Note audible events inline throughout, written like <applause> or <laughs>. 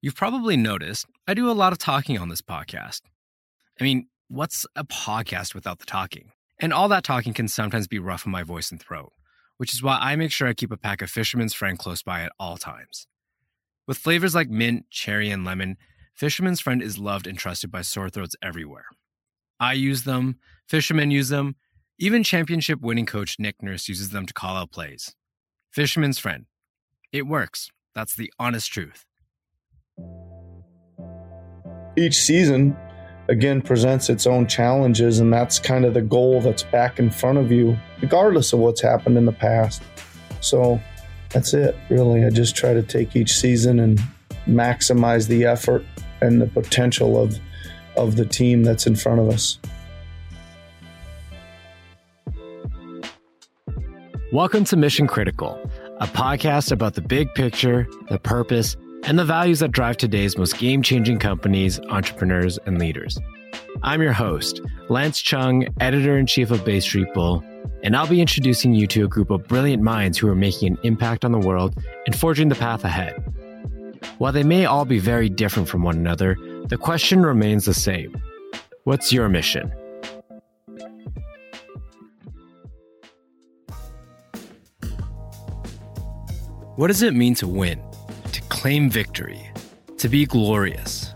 You've probably noticed I do a lot of talking on this podcast. I mean, what's a podcast without the talking? And all that talking can sometimes be rough on my voice and throat, which is why I make sure I keep a pack of Fisherman's Friend close by at all times. With flavors like mint, cherry, and lemon, Fisherman's Friend is loved and trusted by sore throats everywhere. I use them, fishermen use them, even championship winning coach Nick Nurse uses them to call out plays. Fisherman's Friend. It works. That's the honest truth each season again presents its own challenges and that's kind of the goal that's back in front of you regardless of what's happened in the past. So that's it really. I just try to take each season and maximize the effort and the potential of of the team that's in front of us. Welcome to mission critical a podcast about the big picture the purpose and the values that drive today's most game changing companies, entrepreneurs, and leaders. I'm your host, Lance Chung, editor in chief of Bay Street Bull, and I'll be introducing you to a group of brilliant minds who are making an impact on the world and forging the path ahead. While they may all be very different from one another, the question remains the same What's your mission? What does it mean to win? Claim victory, to be glorious.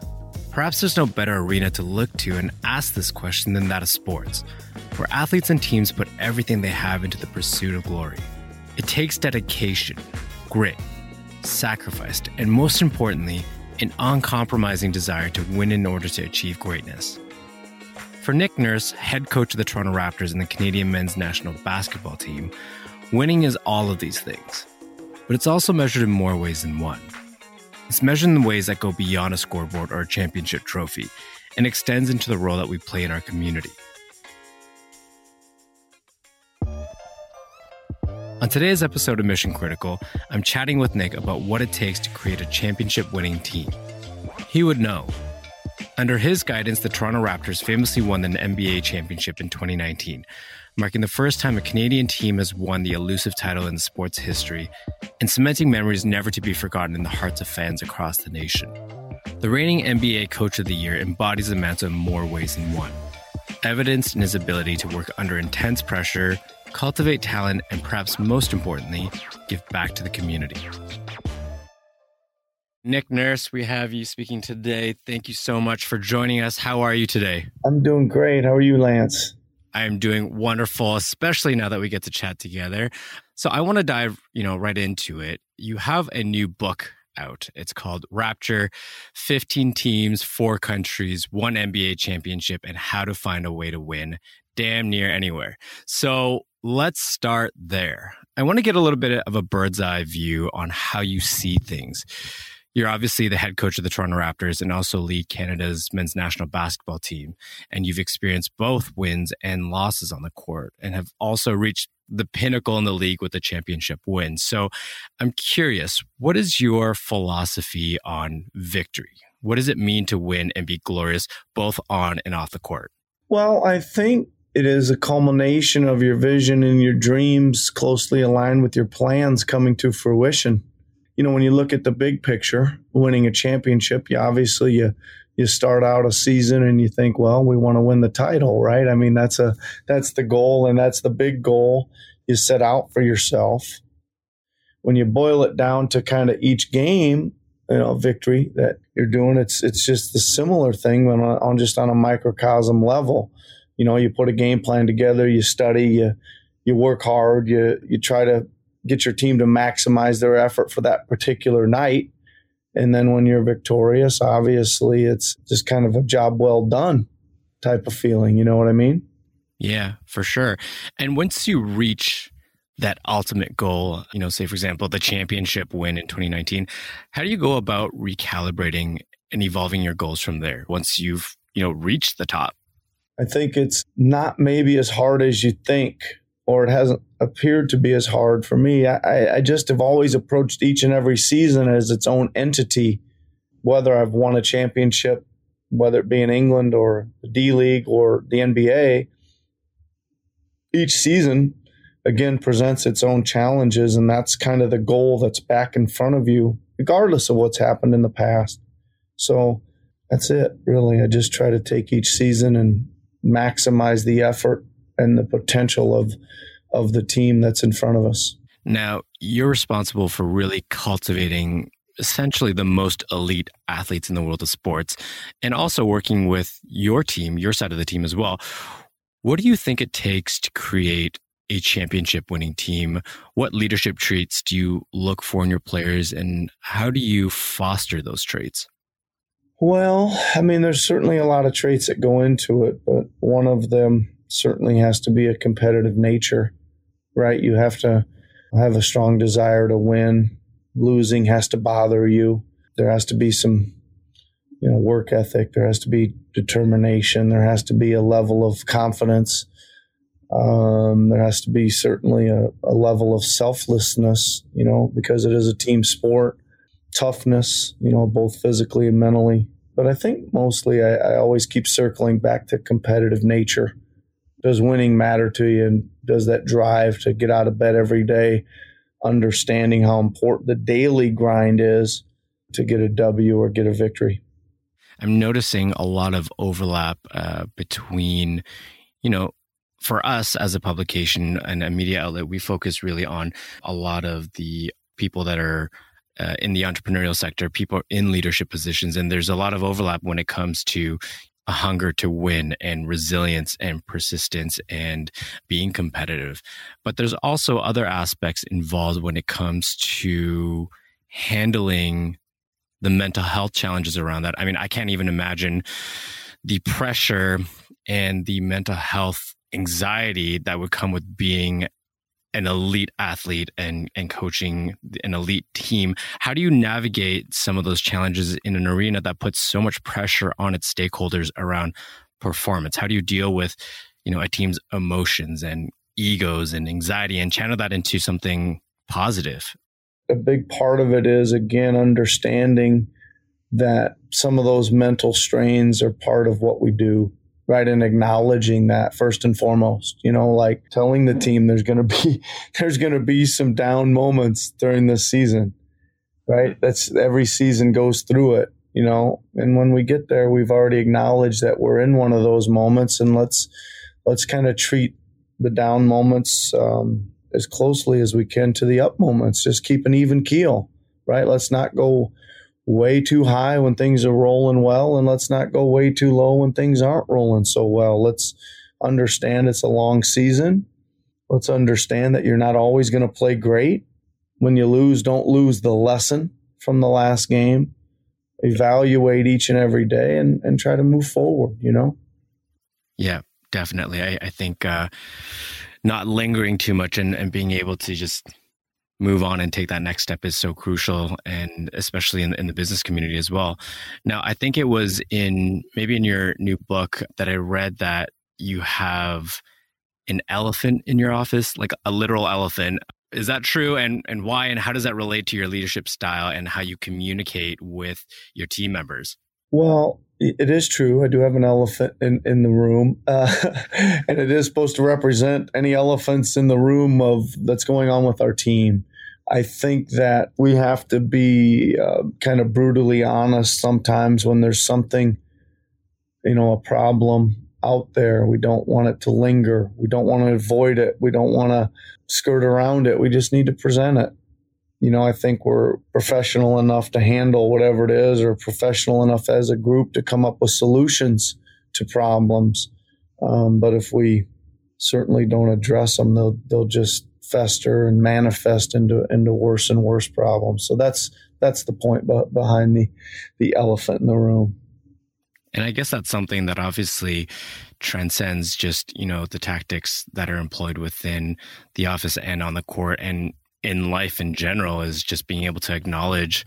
Perhaps there's no better arena to look to and ask this question than that of sports, where athletes and teams put everything they have into the pursuit of glory. It takes dedication, grit, sacrifice, and most importantly, an uncompromising desire to win in order to achieve greatness. For Nick Nurse, head coach of the Toronto Raptors and the Canadian men's national basketball team, winning is all of these things. But it's also measured in more ways than one. It's measured in ways that go beyond a scoreboard or a championship trophy and extends into the role that we play in our community. On today's episode of Mission Critical, I'm chatting with Nick about what it takes to create a championship winning team. He would know. Under his guidance, the Toronto Raptors famously won the NBA championship in 2019, marking the first time a Canadian team has won the elusive title in sport's history and cementing memories never to be forgotten in the hearts of fans across the nation. The reigning NBA Coach of the Year embodies the mantle in more ways than one, evidenced in his ability to work under intense pressure, cultivate talent, and perhaps most importantly, give back to the community. Nick Nurse, we have you speaking today. Thank you so much for joining us. How are you today? I'm doing great. How are you, Lance? I am doing wonderful, especially now that we get to chat together. So I want to dive, you know, right into it. You have a new book out. It's called Rapture 15 Teams, Four Countries, One NBA Championship, and How to Find a Way to Win Damn Near Anywhere. So let's start there. I want to get a little bit of a bird's eye view on how you see things. You're obviously the head coach of the Toronto Raptors and also lead Canada's men's national basketball team. And you've experienced both wins and losses on the court and have also reached the pinnacle in the league with the championship win. So I'm curious, what is your philosophy on victory? What does it mean to win and be glorious both on and off the court? Well, I think it is a culmination of your vision and your dreams closely aligned with your plans coming to fruition you know, when you look at the big picture, winning a championship, you obviously you you start out a season and you think, well, we want to win the title, right? I mean, that's a that's the goal and that's the big goal you set out for yourself. When you boil it down to kind of each game, you know, victory that you're doing, it's it's just the similar thing on, on just on a microcosm level. You know, you put a game plan together, you study, you you work hard, you you try to get your team to maximize their effort for that particular night. And then when you're victorious, obviously it's just kind of a job well done type of feeling. You know what I mean? Yeah, for sure. And once you reach that ultimate goal, you know, say for example, the championship win in 2019, how do you go about recalibrating and evolving your goals from there once you've, you know, reached the top? I think it's not maybe as hard as you think or it hasn't appeared to be as hard for me. I, I just have always approached each and every season as its own entity, whether I've won a championship, whether it be in England or the D League or the NBA. Each season, again, presents its own challenges, and that's kind of the goal that's back in front of you, regardless of what's happened in the past. So that's it, really. I just try to take each season and maximize the effort and the potential of of the team that's in front of us. Now, you're responsible for really cultivating essentially the most elite athletes in the world of sports and also working with your team, your side of the team as well. What do you think it takes to create a championship winning team? What leadership traits do you look for in your players and how do you foster those traits? Well, I mean, there's certainly a lot of traits that go into it, but one of them certainly has to be a competitive nature, right? You have to have a strong desire to win. Losing has to bother you. There has to be some, you know, work ethic. There has to be determination. There has to be a level of confidence. Um, there has to be certainly a, a level of selflessness, you know, because it is a team sport. Toughness, you know, both physically and mentally. But I think mostly I, I always keep circling back to competitive nature does winning matter to you? And does that drive to get out of bed every day understanding how important the daily grind is to get a w or get a victory? I'm noticing a lot of overlap uh, between you know for us as a publication and a media outlet we focus really on a lot of the people that are uh, in the entrepreneurial sector, people in leadership positions, and there's a lot of overlap when it comes to a hunger to win and resilience and persistence and being competitive. But there's also other aspects involved when it comes to handling the mental health challenges around that. I mean, I can't even imagine the pressure and the mental health anxiety that would come with being an elite athlete and and coaching an elite team how do you navigate some of those challenges in an arena that puts so much pressure on its stakeholders around performance? How do you deal with you know a team's emotions and egos and anxiety and channel that into something positive? A big part of it is again understanding that some of those mental strains are part of what we do right and acknowledging that first and foremost you know like telling the team there's going to be <laughs> there's going to be some down moments during this season right? That's every season goes through it you know? And when we get there we've already acknowledged that we're in one of those moments and let's let's kind of treat the down moments um, as closely as we can to the up moments. Just keep an even keel right? Let's not go way too high when things are rolling well, and let's not go way too low when things aren't rolling so well. Let's understand it's a long season. Let's understand that you're not always going to play great. When you lose, don't lose the lesson from the last game. Evaluate each and every day and, and try to move forward, you know? Yeah, definitely. I, I think uh, not lingering too much and, and being able to just move on and take that next step is so crucial and especially in, in the business community as well. Now i think it was in maybe in your new book that i read that you have an elephant in your office like a literal elephant. Is that true? And and why and how does that relate to your leadership style and how you communicate with your team members? Well it is true. I do have an elephant in, in the room, uh, <laughs> and it is supposed to represent any elephants in the room of that's going on with our team. I think that we have to be uh, kind of brutally honest sometimes when there's something, you know, a problem out there. We don't want it to linger. We don't want to avoid it. We don't want to skirt around it. We just need to present it. You know, I think we're professional enough to handle whatever it is, or professional enough as a group to come up with solutions to problems. Um, but if we certainly don't address them, they'll they'll just fester and manifest into into worse and worse problems. So that's that's the point behind the the elephant in the room. And I guess that's something that obviously transcends just, you know, the tactics that are employed within the office and on the court and in life in general is just being able to acknowledge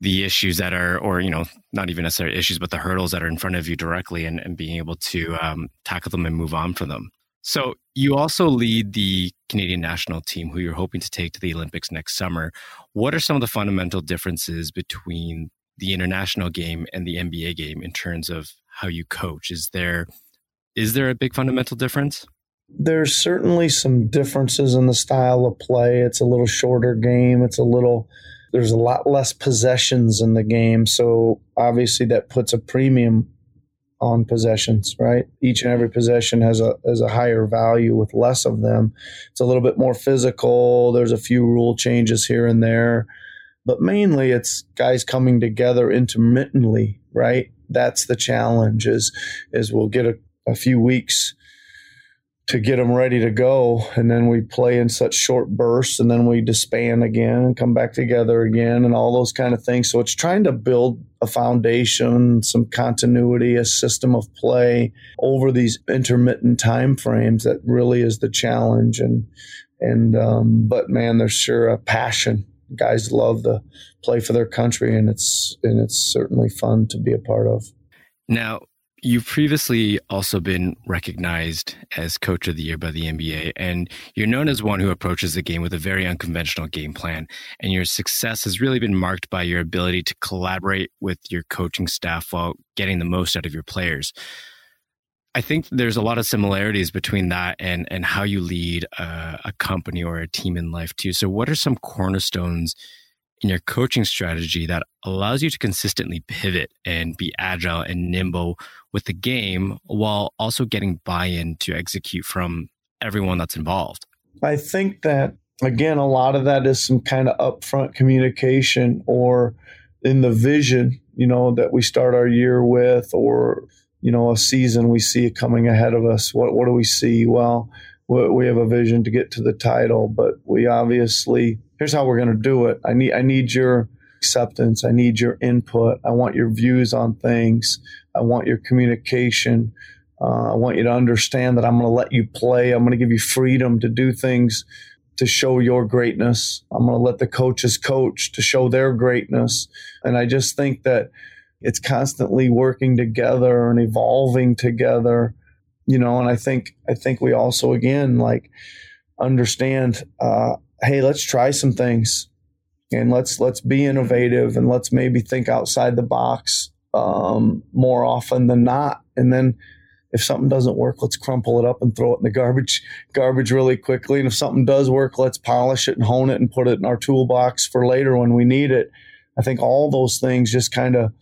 the issues that are, or, you know, not even necessarily issues, but the hurdles that are in front of you directly and, and being able to um, tackle them and move on from them. So you also lead the Canadian national team, who you're hoping to take to the Olympics next summer. What are some of the fundamental differences between the international game and the NBA game in terms of how you coach? Is there is there a big fundamental difference? There's certainly some differences in the style of play. It's a little shorter game. It's a little there's a lot less possessions in the game. So obviously that puts a premium on possessions, right? Each and every possession has a has a higher value with less of them. It's a little bit more physical. There's a few rule changes here and there, but mainly it's guys coming together intermittently, right? That's the challenge. Is is we'll get a, a few weeks to get them ready to go. And then we play in such short bursts and then we disband again and come back together again and all those kind of things. So it's trying to build a foundation, some continuity, a system of play over these intermittent time frames that really is the challenge. And, and, um, but man, there's sure a passion. Guys love to play for their country and it's, and it's certainly fun to be a part of. Now, You've previously also been recognized as coach of the year by the NBA, and you're known as one who approaches the game with a very unconventional game plan. And your success has really been marked by your ability to collaborate with your coaching staff while getting the most out of your players. I think there's a lot of similarities between that and and how you lead a, a company or a team in life too. So, what are some cornerstones in your coaching strategy that allows you to consistently pivot and be agile and nimble with the game while also getting buy in to execute from everyone that's involved? I think that, again, a lot of that is some kind of upfront communication or in the vision, you know, that we start our year with or, you know, a season we see coming ahead of us. What, what do we see? Well, we have a vision to get to the title, but we obviously here's how we're going to do it. I need I need your acceptance. I need your input. I want your views on things. I want your communication. Uh, I want you to understand that I'm going to let you play. I'm going to give you freedom to do things to show your greatness. I'm going to let the coaches coach to show their greatness. And I just think that it's constantly working together and evolving together you know and i think i think we also again like understand uh, hey let's try some things and let's let's be innovative and let's maybe think outside the box um, more often than not. And then if something doesn't work let's crumple it up and throw it in the garbage garbage really quickly. And if something does work let's polish it and hone it and put it in our toolbox for later when we need it. I think all those things just kind of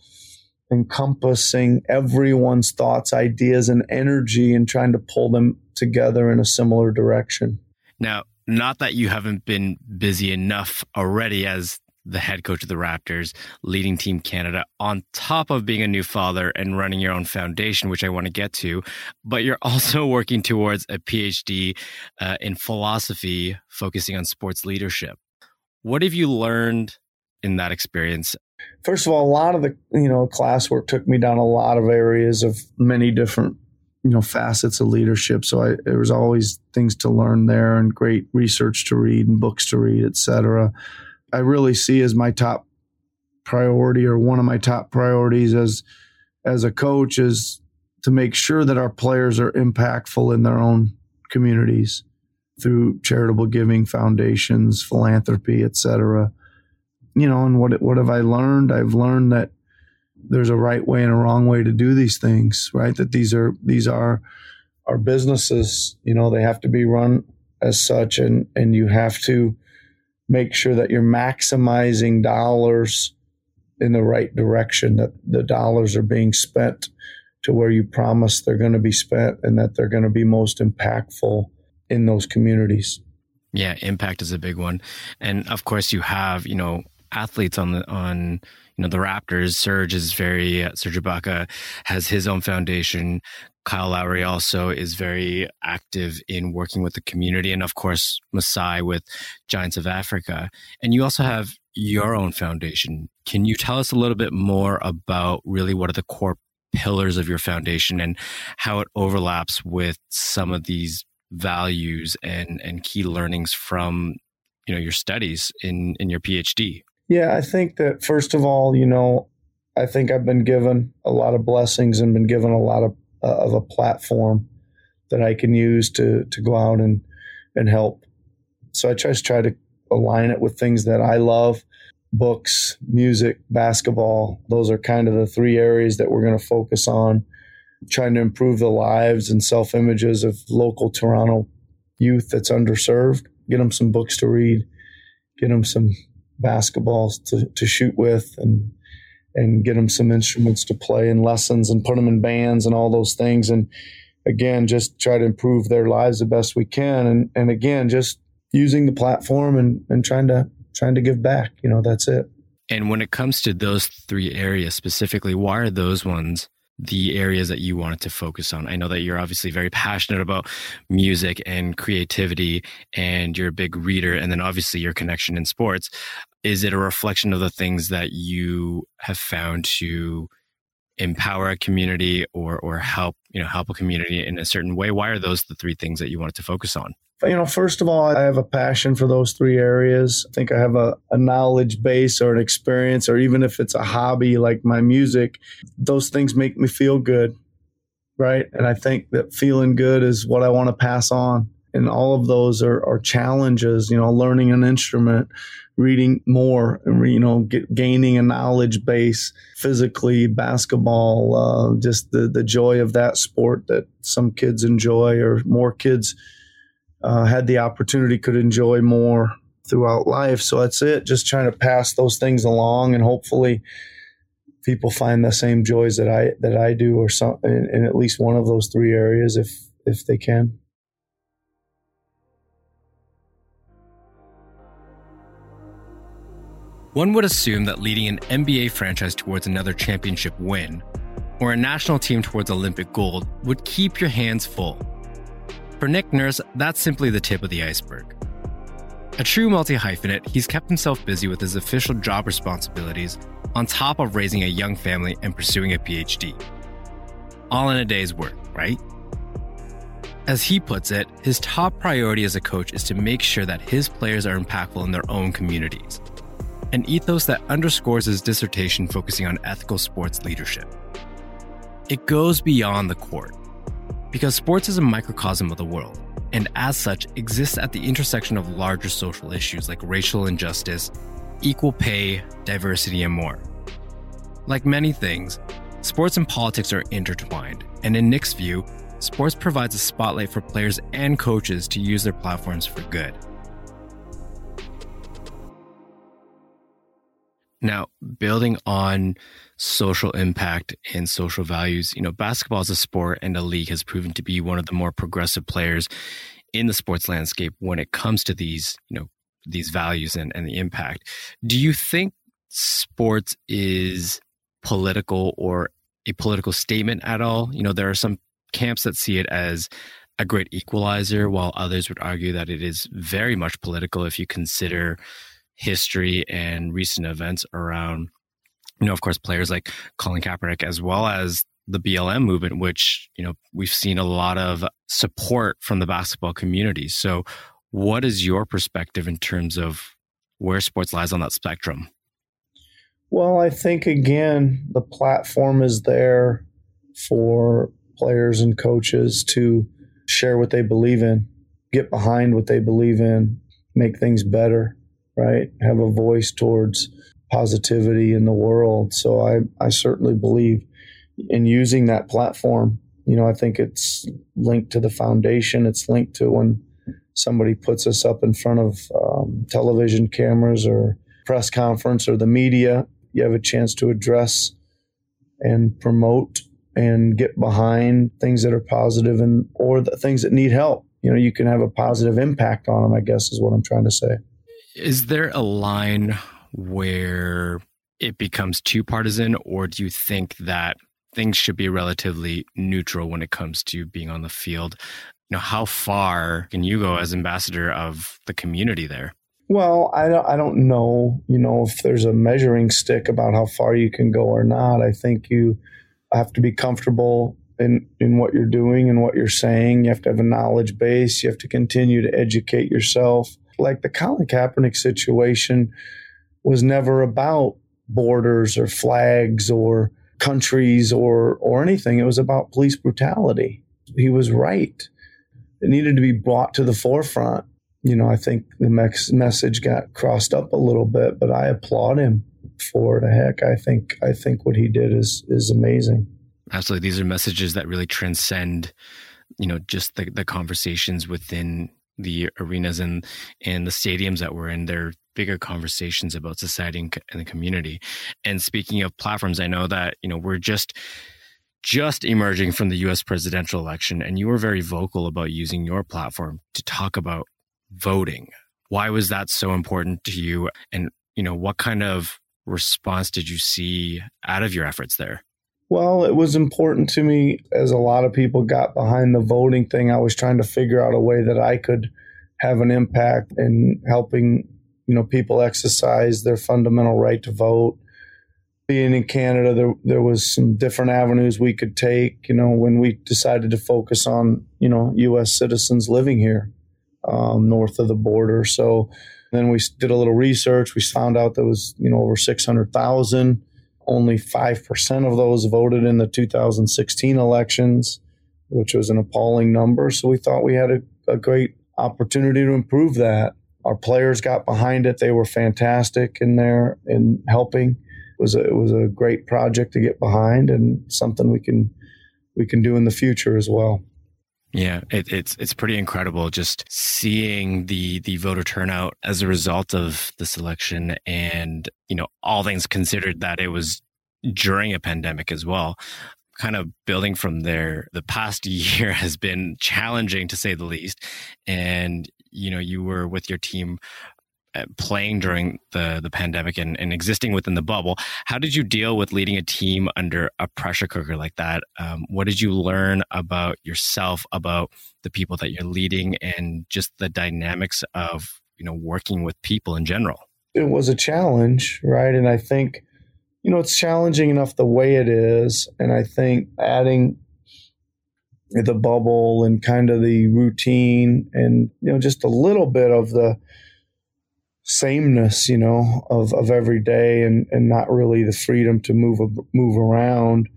encompassing everyone's thoughts, ideas, and energy and trying to pull them together in a similar direction. Now, not that you haven't been busy enough already as the head coach of the Raptors, leading Team Canada, on top of being a new father and running your own foundation, which I want to get to. But you're also <laughs> working towards a PhD uh, in philosophy, focusing on sports leadership. What have you learned in that experience First of all, a lot of the you know classwork took me down a lot of areas of many different you know facets of leadership. So I, there was always things to learn there and great research to read and books to read, etc. I really see as my top priority or one of my top priorities as as a coach is to make sure that our players are impactful in their own communities through charitable giving foundations philanthropy etc you know, and what what have I learned? I've learned that there's a right way and a wrong way to do these things, right? That these are these are our businesses, you know, they have to be run as such and and you have to make sure that you're maximizing dollars in the right direction that the dollars are being spent to where you promise they're going to be spent and that they're going to be most impactful in those communities. Yeah, impact is a big one. And of course you have, you know, athletes on the on you know the Raptors. Serge is very uh, Serge Ibaka has his own foundation. Kyle Lowry also is very active in working with the community, and of course Masai with Giants of Africa. And you also have your own foundation. Can you tell us a little bit more about really what are the core pillars of your foundation and how it overlaps with some of these values and and key learnings from you know your studies in in your PhD? Yeah, I think that first of all, you know, I think I've been given a lot of blessings and been given a lot of uh, of a platform that I can use to to go out and and help. So I just try to align it with things that I love, books, music, basketball. Those are kind of the three areas that we're going to focus on trying to improve the lives and self images of local Toronto youth that's underserved. Get them some books to read, get them some basketballs to, to shoot with and and get them some instruments to play and lessons and put them in bands and all those things. And again just try to improve their lives the best we can. And and again just using the platform and and trying to trying to give back you know that's it. And when it comes to those three areas specifically why are those ones the areas that you wanted to focus on? I know that you're obviously very <laughs> passionate about music and creativity and you're a big reader and then obviously your connection in sports. Is it a reflection of the things that you have found to empower a community or or help, you know, help a community in a certain way? Why are those the three things that you wanted to focus on? You know, first of all, I have a passion for those three areas. I think I have a, a, knowledge base or an experience, or even if it's a hobby like my music, those things make me feel good. Right. And I think that feeling good is what I want to pass on. And all of those are, are challenges, you know, learning an instrument, reading more, you know, get, gaining a knowledge base physically, basketball, uh, just the, the joy of that sport that some kids enjoy or more kids uh, had the opportunity could enjoy more throughout life. So that's it. Just trying to pass those things along, and hopefully, people find the same joys that I that I do, or some in, in at least one of those three areas, if if they can. One would assume that leading an NBA franchise towards another championship win or a national team towards Olympic gold would keep your hands full. For Nick Nurse, that's simply the tip of the iceberg. A true multi hyphenate, he's kept himself busy with his official job responsibilities on top of raising a young family and pursuing a PhD. All in a day's work, right? As he puts it, his top priority as a coach is to make sure that his players are impactful in their own communities, an ethos that underscores his dissertation focusing on ethical sports leadership. It goes beyond the court because sports is a microcosm of the world, and as such exists at the intersection of larger social issues like racial injustice, equal pay, diversity, and more. Like many things, sports and politics are intertwined, and in Nick's view, sports provides a spotlight for players and coaches to use their platforms for good. Now, building on social impact and social values, you know, basketball as a sport and a league has proven to be one of the more progressive players in the sports landscape when it comes to these, you know, these values and, and the impact. Do you think sports is political or a political statement at all? You know, there are some camps that see it as a great equalizer, while others would argue that it is very much political if you consider history and recent events around, you know, of course, players like Colin Kaepernick, as well as the BLM movement, which, you know, we've seen a lot of support from the basketball community. So, what is your perspective in terms of where sports lies on that spectrum? Well, I think again, the platform is there for players and coaches to share what they believe in, get behind what they believe in, make things better right? Have a voice towards positivity in the world. So I, I certainly believe in using that platform. You know, I think it's linked to the foundation. It's linked to when somebody puts us up in front of um, television cameras or press conference or the media. You have a chance to address and promote and get behind things that are positive and or the things that need help. You know, you can have a positive impact on them. I guess is what I'm trying to say. Is there a line where it becomes too partisan, or do you think that things should be relatively neutral when it comes to being on the field? You know, how far can you go as ambassador of the community there? Well, I don't, I don't know, you know, if there's a measuring stick about how far you can go or not. I think you have to be comfortable in, in what you're doing and what you're saying. You have to have a knowledge base. You have to continue to educate yourself like the Colin Kaepernick situation was never about borders or flags or countries or or anything. It was about police brutality. He was right. It needed to be brought to the forefront. You know, I think the message got crossed up a little bit, but I applaud him for it. Heck, I think I think what he did is is amazing. Absolutely, these are messages that really transcend, you know, just the the conversations within the arenas and and the stadiums that we're in they're bigger conversations about society and the community. And speaking of platforms, I know that, you know, we're just just emerging from the US presidential election and you were very vocal about using your platform to talk about voting. Why was that so important to you and you know what kind of response did you see out of your efforts there? Well, it was important to me as a lot of people got behind the voting thing. I was trying to figure out a way that I could have an impact in helping, you know, people exercise their fundamental right to vote. Being in Canada, there there was some different avenues we could take. You know, when we decided to focus on, you know, U.S. citizens living here um, north of the border. So then we did a little research. We found out there was, you know, over six hundred thousand only 5% of those voted in the 2016 elections, which was an appalling number. So we thought we had a, a great opportunity to improve that. Our players got behind it. They were fantastic in there in helping. It was a, it was a great project to get behind and something we can we can do in the future as well. Yeah, it, it's it's pretty incredible just seeing the the voter turnout as a result of this election, and you know all things considered that it was during a pandemic as well. Kind of building from there, the past <laughs> year has been challenging to say the least, and you know you were with your team playing during the the pandemic and, and existing within the bubble. How did you deal with leading a team under a pressure cooker like that? Um, what did you learn about yourself, about the people that you're leading, and just the dynamics of you know working with people in general? It was a challenge, right? And I think you know it's challenging enough the way it is, and I think adding the bubble and kind of the routine and you know just a little bit of the sameness, you know, of, of every day and, and not really the freedom to move move around.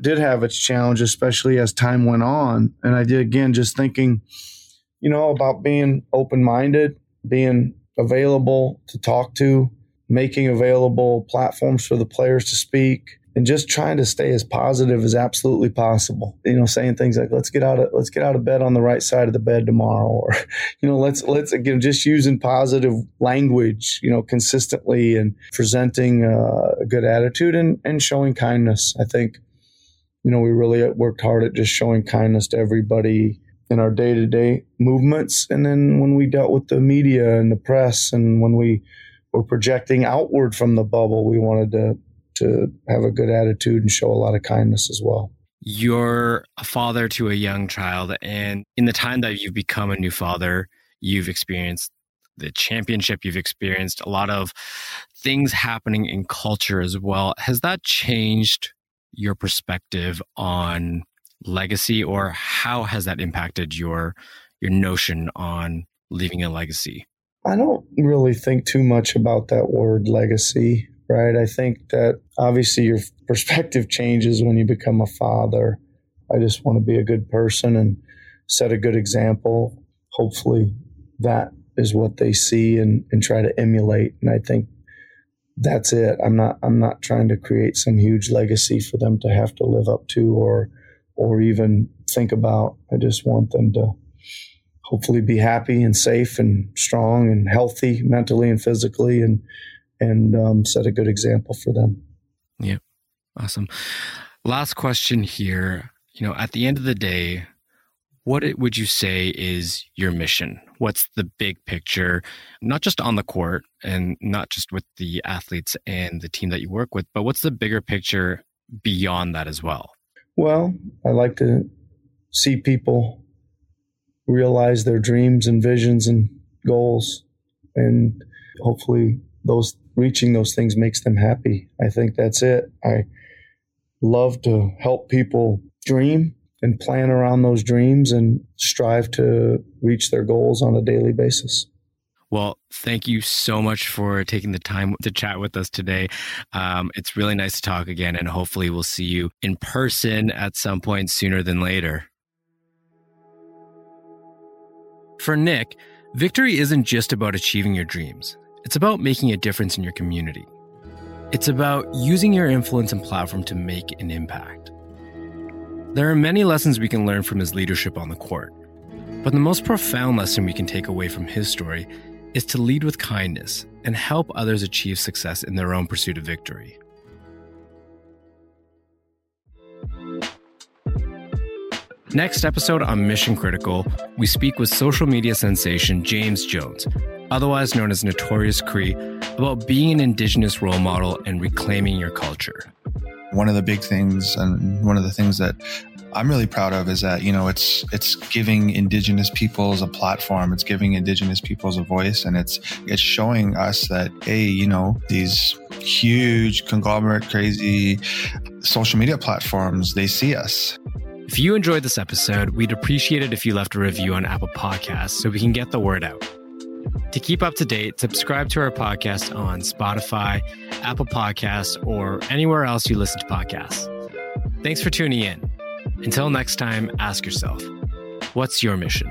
Did have its challenge, especially as time went on. And I did again just thinking, you know, about being open minded, being available to talk to, making available platforms for the players to speak, and just trying to stay as positive as absolutely possible. You know, saying things like "Let's get out of let's get out of bed on the right side of the bed tomorrow," or <laughs> you know, let's let's again just using positive language, you know, consistently and presenting uh, a good attitude and and showing kindness. I think, you know, we really worked hard at just showing kindness to everybody in our day to day movements, and then when we dealt with the media and the press, and when we were projecting outward from the bubble, we wanted to to have a good attitude and show a lot of kindness as well. You're a father to a young child, and in the time that you've become a new father, you've experienced the championship, you've experienced a lot of things happening in culture as well. Has that changed your perspective on legacy, or how has that impacted your your notion on leaving a legacy? I don't really think too much about that word legacy right? I think that obviously your perspective changes when you become a father. I just want to be a good person and set a good example. Hopefully, that is what they see and, and try to emulate. And I think that's it. I'm not I'm not trying to create some huge legacy for them to have to live up to or or even think about. I just want them to hopefully be happy and safe and strong and healthy mentally and physically and and um, set a good example for them. Yeah, awesome. Last question here. You know, at the end of the day, what it, would you say is your mission? What's the big picture, not just on the court and not just with the athletes and the team that you work with, but what's the bigger picture beyond that as well? Well, I like to see people realize their dreams and visions and goals and hopefully those reaching those things makes them happy. I think that's it. I love to help people dream and plan around those dreams and strive to reach their goals on a daily basis. Well, thank you so much for taking the time to chat with us today. Um, it's really nice to talk again, and hopefully, we'll see you in person at some point sooner than later. For Nick, victory isn't just about achieving your dreams. It's about making a difference in your community. It's about using your influence and platform to make an impact. There are many lessons we can learn from his leadership on the court, but the most profound lesson we can take away from his story is to lead with kindness and help others achieve success in their own pursuit of victory. Next episode on Mission Critical, we speak with social media sensation James Jones, otherwise known as Notorious Cree, about being an Indigenous role model and reclaiming your culture. One of the big things, and one of the things that I'm really proud of is that you know it's it's giving indigenous peoples a platform it's giving indigenous peoples a voice and it's it's showing us that hey you know these huge conglomerate crazy social media platforms they see us if you enjoyed this episode, we'd appreciate it if you left a review on Apple Podcasts so we can get the word out. To keep up to date, subscribe to our podcast on Spotify, Apple Podcasts, or anywhere else you listen to podcasts. Thanks for tuning in. Until next time, ask yourself what's your mission?